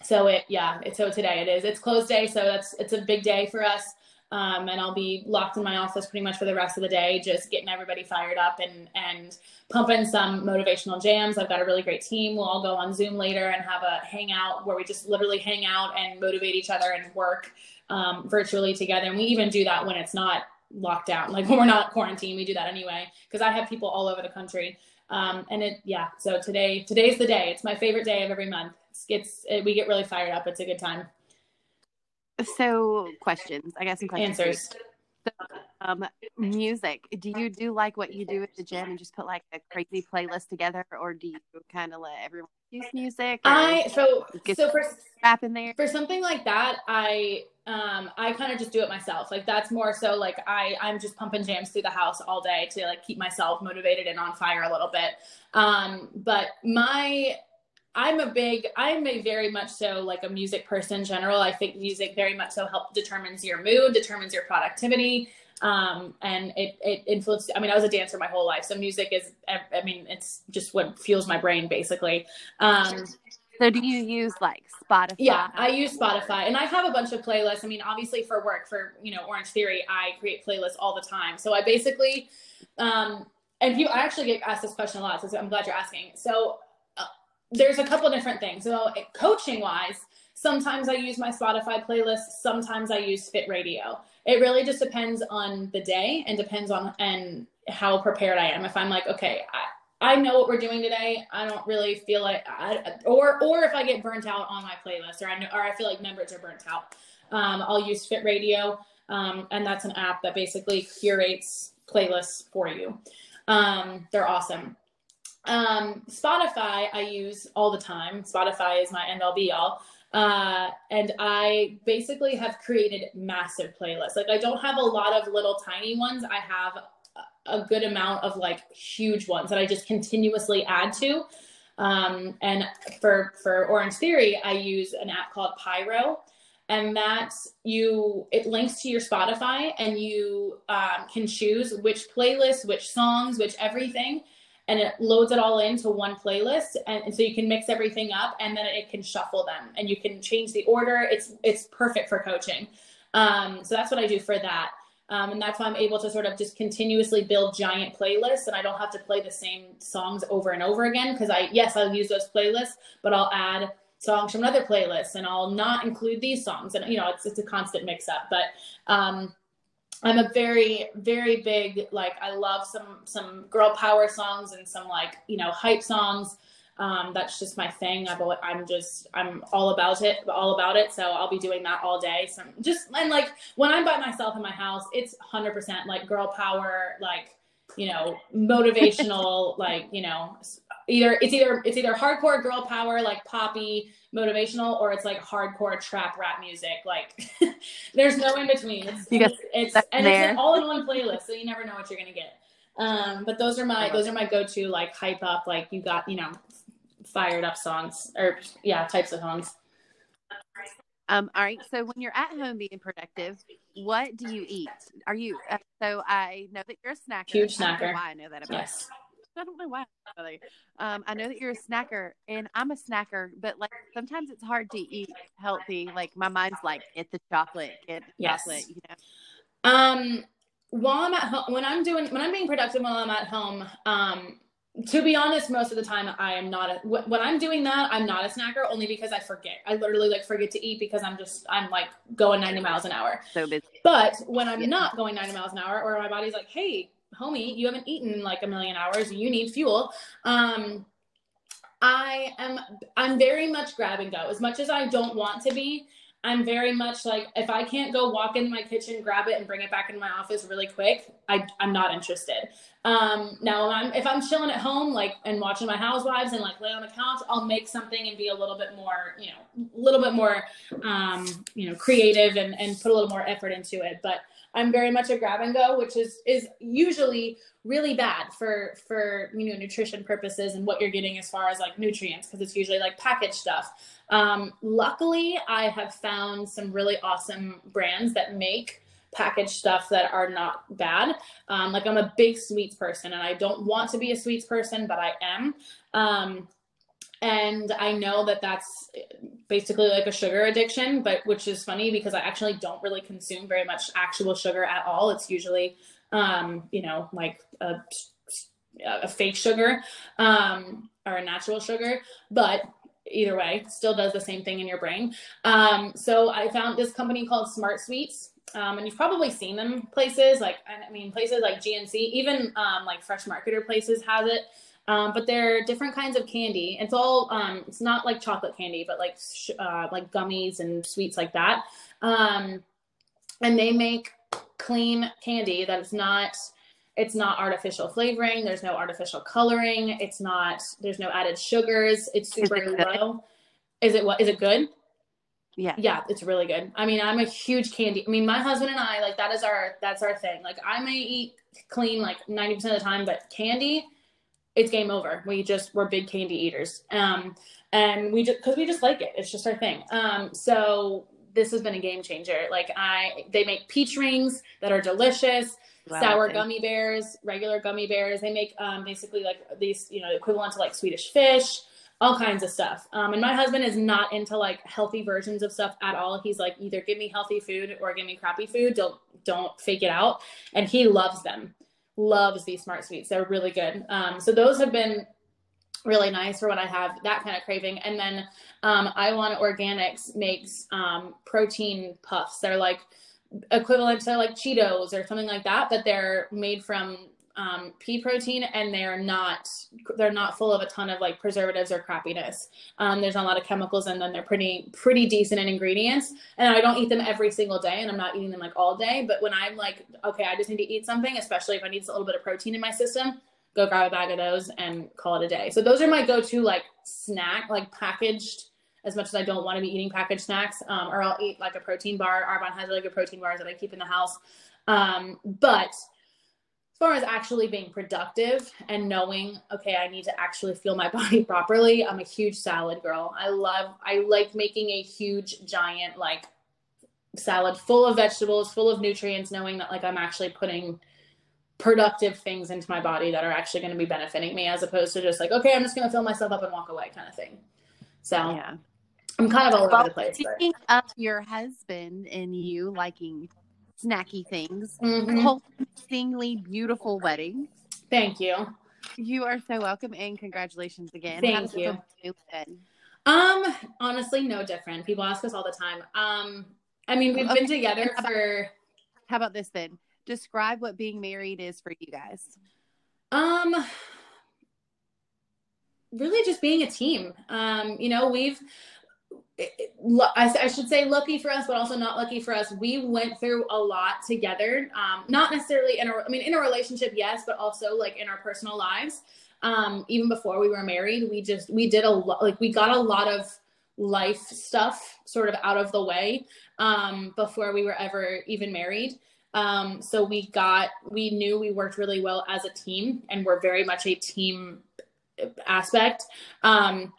so it, yeah, so today it is. It's closed day, so that's it's a big day for us. Um, and I'll be locked in my office pretty much for the rest of the day, just getting everybody fired up and and pumping some motivational jams. I've got a really great team. We'll all go on Zoom later and have a hangout where we just literally hang out and motivate each other and work um, virtually together. And we even do that when it's not locked down, like when we're not quarantined. We do that anyway because I have people all over the country. Um, and it, yeah. So today, today's the day. It's my favorite day of every month. It's, it's it, we get really fired up. It's a good time. So questions. I got some questions. Answers. So, um, music. Do you do like what you do at the gym and just put like a crazy playlist together, or do you kind of let everyone use music? I so so for rap in there for something like that, I um I kind of just do it myself. Like that's more so like I I'm just pumping jams through the house all day to like keep myself motivated and on fire a little bit. Um, but my I'm a big, I'm a very much so like a music person in general. I think music very much so helps determines your mood, determines your productivity. Um, and it, it influenced, I mean, I was a dancer my whole life. So music is, I mean, it's just what fuels my brain basically. Um, So do you use like Spotify? Yeah, I use Spotify and I have a bunch of playlists. I mean, obviously for work, for, you know, Orange Theory, I create playlists all the time. So I basically, um, and you, I actually get asked this question a lot. So I'm glad you're asking. So there's a couple different things. So coaching wise, sometimes I use my Spotify playlist. Sometimes I use Fit Radio. It really just depends on the day and depends on, and how prepared I am. If I'm like, okay, I, I know what we're doing today. I don't really feel like, I, or or if I get burnt out on my playlist, or I know, or I feel like members are burnt out, um, I'll use Fit Radio, um, and that's an app that basically curates playlists for you. Um, they're awesome. Um, Spotify I use all the time. Spotify is my end all be all. Uh, and I basically have created massive playlists. Like I don't have a lot of little tiny ones. I have a good amount of like huge ones that I just continuously add to. Um, and for for Orange Theory, I use an app called Pyro, and that you it links to your Spotify, and you um, can choose which playlists, which songs, which everything, and it loads it all into one playlist, and, and so you can mix everything up, and then it can shuffle them, and you can change the order. It's it's perfect for coaching. Um, so that's what I do for that. Um, and that's why I'm able to sort of just continuously build giant playlists and I don't have to play the same songs over and over again. Cause I, yes, I'll use those playlists, but I'll add songs from another playlist and I'll not include these songs. And, you know, it's, it's a constant mix up, but, um, I'm a very, very big, like, I love some, some girl power songs and some like, you know, hype songs. Um, that's just my thing. I've, I'm just, I'm all about it, all about it. So I'll be doing that all day. So just, and like when I'm by myself in my house, it's hundred percent like girl power, like, you know, motivational, like, you know, either it's either, it's either hardcore girl power, like poppy motivational, or it's like hardcore trap rap music. Like there's no in between. It's, it's, it's and there. it's all in one playlist. So you never know what you're going to get. Um, but those are my, those are my go-to like hype up, like you got, you know, fired up songs or yeah, types of songs. Um, all right. So when you're at home being productive, what do you eat? Are you? Uh, so I know that you're a snacker. Huge snacker. I why I know that about. Yes. I don't know why. Um, I know that you're a snacker, and I'm a snacker, but like sometimes it's hard to eat healthy. Like my mind's like, get the chocolate, get the yes. chocolate. You know. Um, while I'm at home, when I'm doing, when I'm being productive while I'm at home, um, to be honest, most of the time I am not. A, when I'm doing that, I'm not a snacker only because I forget. I literally like forget to eat because I'm just I'm like going 90 miles an hour. So busy. But when I'm yeah. not going 90 miles an hour, or my body's like, hey, homie, you haven't eaten in like a million hours, you need fuel. Um, I am I'm very much grab and go. As much as I don't want to be, I'm very much like if I can't go walk into my kitchen, grab it, and bring it back into my office really quick, I I'm not interested. Um, now I'm if I'm chilling at home, like and watching my housewives and like lay on the couch, I'll make something and be a little bit more, you know, a little bit more, um, you know, creative and and put a little more effort into it. But I'm very much a grab and go, which is is usually really bad for for you know nutrition purposes and what you're getting as far as like nutrients because it's usually like packaged stuff. Um, luckily, I have found some really awesome brands that make packaged stuff that are not bad. Um, like I'm a big sweets person and I don't want to be a sweets person, but I am. Um, and I know that that's basically like a sugar addiction, but which is funny because I actually don't really consume very much actual sugar at all. It's usually, um, you know, like a, a fake sugar um, or a natural sugar. But either way, still does the same thing in your brain. Um, so I found this company called Smart Sweets. Um, and you've probably seen them places like I mean places like GNC, even um, like Fresh Marketer places has it. Um, but they're different kinds of candy. It's all um, it's not like chocolate candy, but like sh- uh, like gummies and sweets like that. Um, and they make clean candy that is not it's not artificial flavoring. There's no artificial coloring. It's not. There's no added sugars. It's super is it low. Is it what? Is it good? Yeah. Yeah, it's really good. I mean, I'm a huge candy. I mean, my husband and I like that is our that's our thing. Like I may eat clean like 90% of the time, but candy, it's game over. We just we're big candy eaters. Um and we just cuz we just like it. It's just our thing. Um so this has been a game changer. Like I they make peach rings that are delicious wow, sour gummy bears, regular gummy bears. They make um, basically like these, you know, equivalent to like Swedish fish. all kinds of stuff. Um, and my husband is not into like healthy versions of stuff at all. He's like either give me healthy food or give me crappy food. Don't don't fake it out. And he loves them. Loves these smart sweets. They're really good. Um, so those have been really nice for when I have that kind of craving. And then um, IWON Organics makes um, protein puffs. They're like equivalent to like Cheetos or something like that, but they're made from um, pea protein and they're not they're not full of a ton of like preservatives or crappiness. Um, there's not a lot of chemicals and then they're pretty pretty decent in ingredients. And I don't eat them every single day and I'm not eating them like all day. But when I'm like, okay, I just need to eat something, especially if I need a little bit of protein in my system, go grab a bag of those and call it a day. So those are my go-to like snack, like packaged as much as I don't want to be eating packaged snacks, um, or I'll eat like a protein bar. Arbonne has really good protein bars that I keep in the house. Um, but far as actually being productive and knowing, okay, I need to actually feel my body properly, I'm a huge salad girl. I love, I like making a huge, giant, like salad full of vegetables, full of nutrients, knowing that like I'm actually putting productive things into my body that are actually going to be benefiting me as opposed to just like, okay, I'm just going to fill myself up and walk away kind of thing. So yeah. I'm kind of all over the place. Speaking but. of your husband and you liking snacky things, mm-hmm. beautiful wedding. Thank you. You are so welcome and congratulations again. Thank you. Um, honestly, no different. People ask us all the time. Um, I mean, we've okay. been together for. How about this then? Describe what being married is for you guys. Um, really just being a team. Um, you know, we've I, should say lucky for us, but also not lucky for us. We went through a lot together. Um, not necessarily in a, I mean, in a relationship, yes, but also like in our personal lives. Um, even before we were married, we just, we did a lot, like we got a lot of life stuff sort of out of the way um, before we were ever even married. Um, so we got, we knew we worked really well as a team and we're very much a team aspect. Um,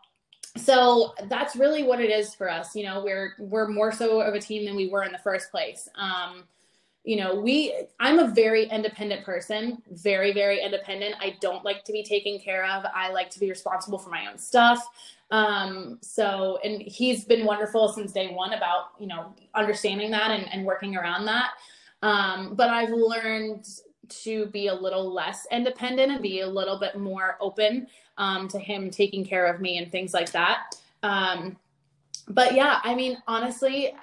so that's really what it is for us. You know, we're we're more so of a team than we were in the first place. Um, you know, we I'm a very independent person, very very independent. I don't like to be taken care of. I like to be responsible for my own stuff. Um, so and he's been wonderful since day one about, you know, understanding that and, and working around that. Um, but I've learned to be a little less independent and be a little bit more open um, to him taking care of me and things like that. Um, but yeah, I mean, honestly,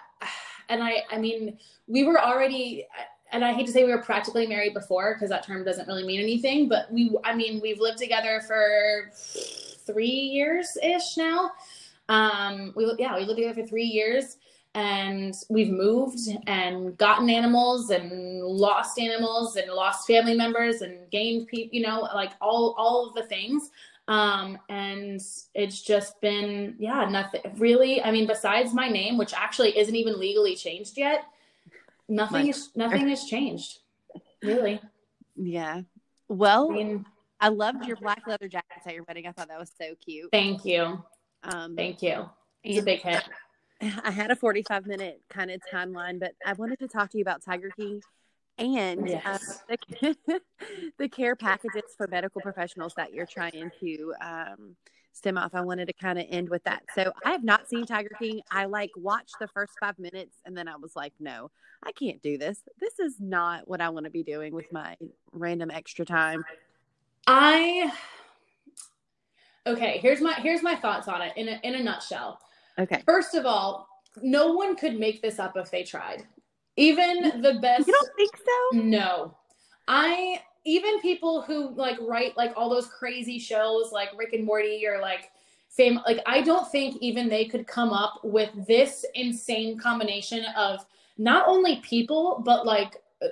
and I, I mean, we were already, and I hate to say we were practically married before because that term doesn't really mean anything, but we, I mean, we've lived together for three years ish now. Um, we, yeah, we lived together for three years and we've moved and gotten animals and lost animals and lost family members and gained people, you know, like all, all of the things. Um, and it's just been, yeah, nothing really. I mean, besides my name, which actually isn't even legally changed yet, nothing is, nothing has changed really. Yeah. Well, I, mean, I loved your black leather jackets at your wedding. I thought that was so cute. Thank you. Um, thank you. It's a big hit. I had a 45 minute kind of timeline, but I wanted to talk to you about Tiger King and uh, yes. the, the, care packages for medical professionals that you're trying to um, stem off. I wanted to kind of end with that. So I have not seen Tiger King. I like watched the first five minutes and then I was like, no, I can't do this. This is not what I want to be doing with my random extra time. I okay. Here's my here's my thoughts on it in a, in a nutshell. Okay. First of all, no one could make this up if they tried. Even the best. You don't think so? No. I even people who like write like all those crazy shows like Rick and Morty or like fame like I don't think even they could come up with this insane combination of not only people but like uh,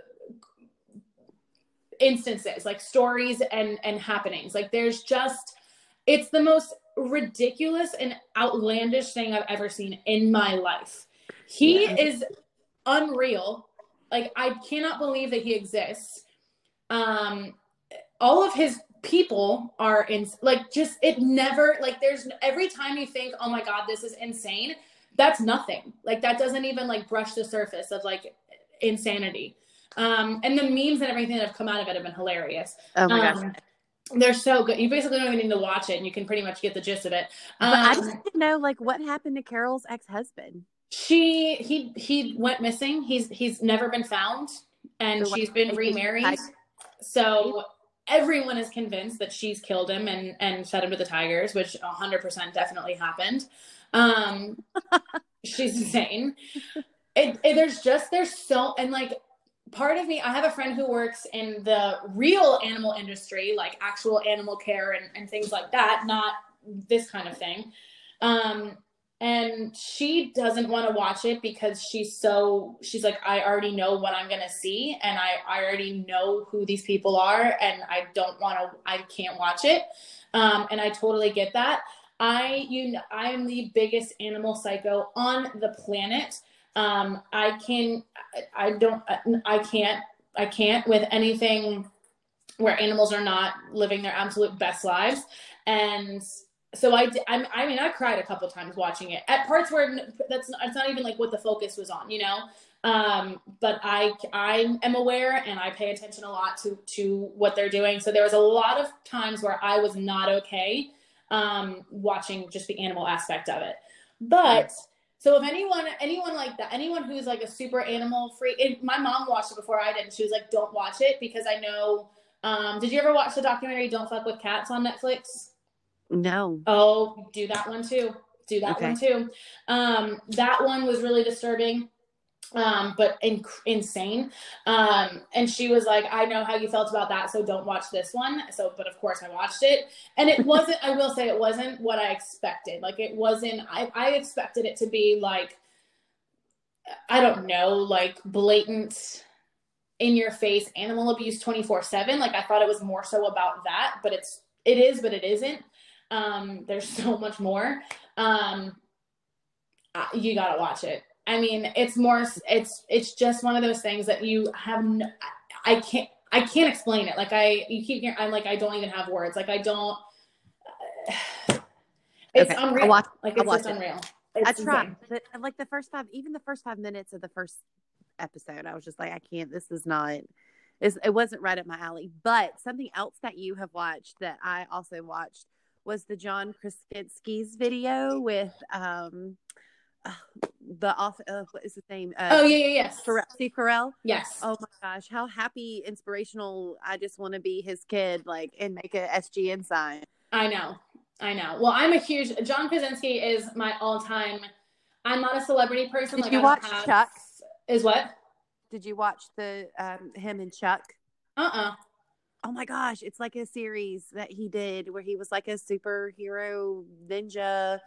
instances like stories and and happenings like there's just it's the most ridiculous and outlandish thing I've ever seen in my life. He yeah. is unreal. Like I cannot believe that he exists. Um all of his people are in like just it never like there's every time you think, "Oh my god, this is insane." That's nothing. Like that doesn't even like brush the surface of like insanity. Um and the memes and everything that have come out of it have been hilarious. Oh my um, gosh They're so good. You basically don't even need to watch it, and you can pretty much get the gist of it. But I Um, just didn't know like what happened to Carole's ex husband. She he he went missing. He's he's never been found, and So, she's been remarried. So everyone is convinced that she's killed him and and fed him to the tigers, which 100% definitely happened. Um, she's insane. It, it, there's just there's so and like part of me i have a friend who works in the real animal industry like actual animal care and, and things like that not this kind of thing um and she doesn't want to watch it because she's so she's like i already know what i'm gonna see and i, I already know who these people are and i don't want to i can't watch it. Um and i totally get that. I you know i am the biggest animal psycho on the planet. Um i can I don't, I can't, I can't with anything where animals are not living their absolute best lives. And so I, I'm, I mean, I cried a couple times watching it at parts where that's not, it's not even like what the focus was on, you know? Um, but I, I am aware and I pay attention a lot to, to what they're doing. So there was a lot of times where I was not okay, um, watching just the animal aspect of it. But, so if anyone, anyone like that, anyone who's like a super animal freak, my mom watched it before I did. And she was like, "Don't watch it because I know." Um, did you ever watch the documentary "Don't Fuck with Cats" on Netflix? No. Oh, do that one too. Do that Okay. one too. Um, that one was really disturbing, um, but in- insane. Um, and she was like, "I know how you felt about that, so don't watch this one." So, but of course, I watched it, and it wasn't. I will say, it wasn't what I expected. Like, it wasn't. I, I expected it to be like, I don't know, like blatant. In your face animal abuse 24 7. Like, I thought it was more so about that, but it's, it is, but it isn't um there's so much more um uh, you gotta watch it i mean it's more it's it's just one of those things that you have no, I, I can't i can't explain it like i you keep hearing i'm like i don't even have words like i don't it's Okay, unreal watch- like it's just it. unreal I It's tried. insane. But like the first five, even the first five minutes of the first episode, I was just like, I can't. This is not. It wasn't right up my alley. But something else that you have watched that I also watched was the John Krasinski's video with um uh, the off. Uh, what is his name? Uh, oh yeah yeah yes Carell, Steve Carell. yes Oh my gosh, how happy, inspirational! I just want to be his kid, like, and make a SGN sign. I know. I know. Well, I'm a huge John Krasinski is my all-time. I'm not a celebrity person. Did like you I watch have- Chuck? Is what? Did you watch the um him and Chuck? Uh-uh. Oh my gosh, it's like a series that he did where he was like a superhero ninja.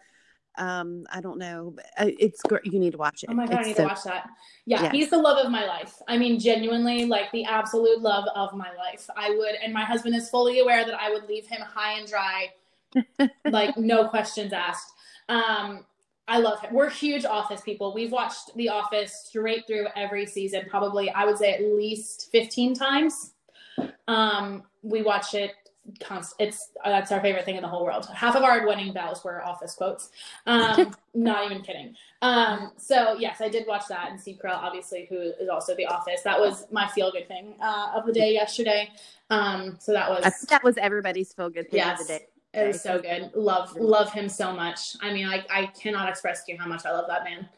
Um, I don't know, uh, it's great. You need to watch it. Oh my god, I need so- to watch that. Yeah, Yes. he's the love of my life. I mean, genuinely, like the absolute love of my life. I would, and my husband is fully aware that I would leave him high and dry, like no questions asked. Um, I love him. We're huge Office people. We've watched The Office straight through every season, probably I would say at least fifteen times. Um, we watch it const- it's that's our favorite thing in the whole world. Half of our wedding vows were office quotes. Um, not even kidding. Um, so yes, I did watch that, and Steve Carell, obviously, who is also The Office. That was my feel good thing uh, of the day yesterday. Um, so that was that was everybody's feel good thing Yes. of the day. it was so good. Love love him so much. I mean, I I cannot express to you how much I love that man.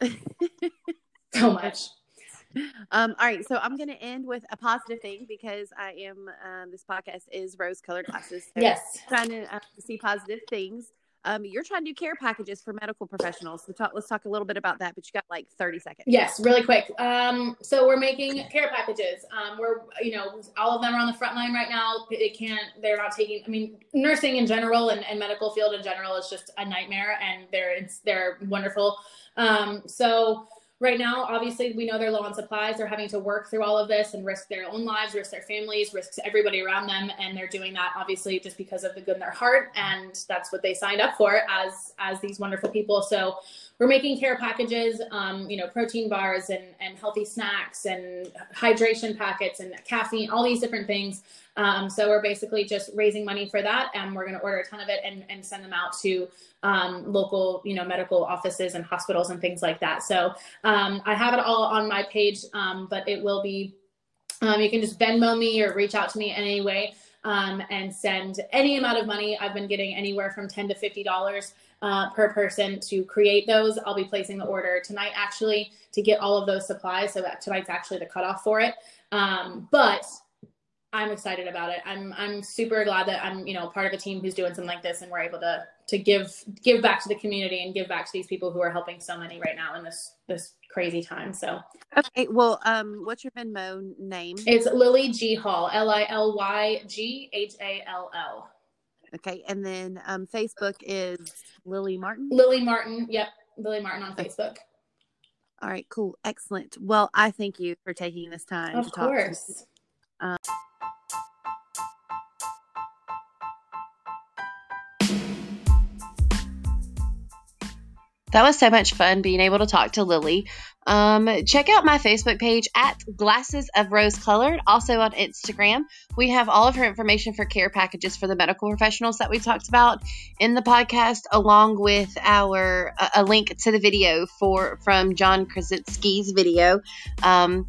so much. Um, all right, so I'm going to end with a positive thing because I am. Um, this podcast is rose colored glasses. So Yes. trying to uh, see positive things. Um, you're trying to do care packages for medical professionals. So talk, let's talk a little bit about that. But you got like 30 seconds. Yes, really quick. Um, so we're making care packages. Um, we're, you know, all of them are on the front line right now. They can't, they're not taking, I mean, nursing in general and, and medical field in general is just a nightmare and they're, it's, they're wonderful. Um, so right now, obviously we know they're low on supplies. They're having to work through all of this and risk their own lives, risk their families, risk everybody around them. And they're doing that obviously just because of the good in their heart. And that's what they signed up for as, as these wonderful people. So we're making care packages, um, you know, protein bars and, and healthy snacks and hydration packets and caffeine, all these different things. Um, so we're basically just raising money for that, and we're going to order a ton of it and, and send them out to um, local, you know, medical offices and hospitals and things like that. So um, I have it all on my page, um, but it will be. Um, you can just Venmo me or reach out to me in any way. um, and send any amount of money. I've been getting anywhere from 10 to $50 uh, per person to create those. I'll be placing the order tonight actually to get all of those supplies. So that tonight's actually the cutoff for it. Um, but I'm excited about it. I'm I'm super glad that I'm you know part of a team who's doing something like this, and we're able to to give give back to the community and give back to these people who are helping so many right now in this this crazy time. So okay, well, um, what's your Venmo name? It's Lily G Hall, L I L Y G H A L L. Okay, and then um, Facebook is Lily Martin. Lily Martin, yep, Lily Martin on Facebook. All right, cool, excellent. Well, I thank you for taking this time of to talk. Of course. Um, That was so much fun being able to talk to Lily. Um, check out my Facebook page at Glasses of Rose Colored. Also on Instagram, we have all of her information for care packages for the medical professionals that we talked about in the podcast, along with our a link to the video for from John Krasinski's video. Um,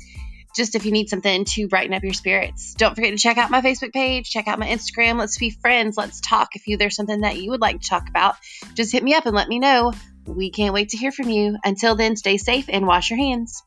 just if you need something to brighten up your spirits. Don't forget to check out my Facebook page, check out my Instagram. Let's be friends. Let's talk. If you there's something that you would like to talk about, just hit me up and let me know. We can't wait to hear from you. Until then, stay safe and wash your hands.